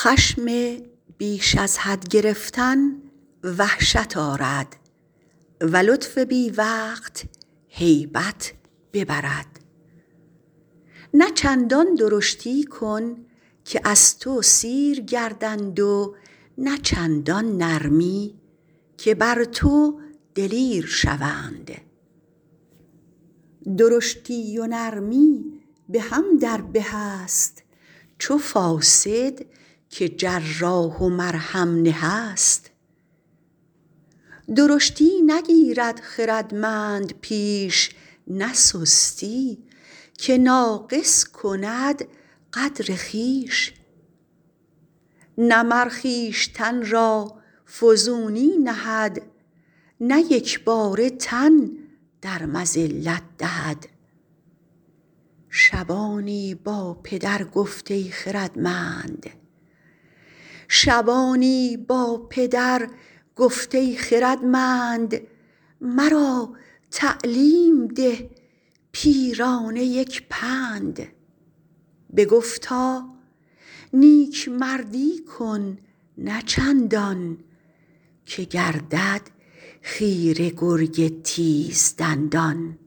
خشم بیش از حد گرفتن وحشت آرد و لطف بی وقت هیبت ببرد. نه چندان درشتی کن که از تو سیر گردند و نه چندان نرمی که بر تو دلیر شوند. درشتی و نرمی به هم در به است چو فاسد که جراح و مرهم نه است درشتی نگیرد خردمند پیش نه سستی که ناقص کند قدر خویش. نه مر خویشتن را فزونی نهد نه یکباره تن در مذلت دهد. شبانی با پدر گفت ای خردمند مرا تعلیم ده پیرانه یک پند. بگفتا نیکمردی کن نه چندان که گردد خیره گرگ تیز دندان.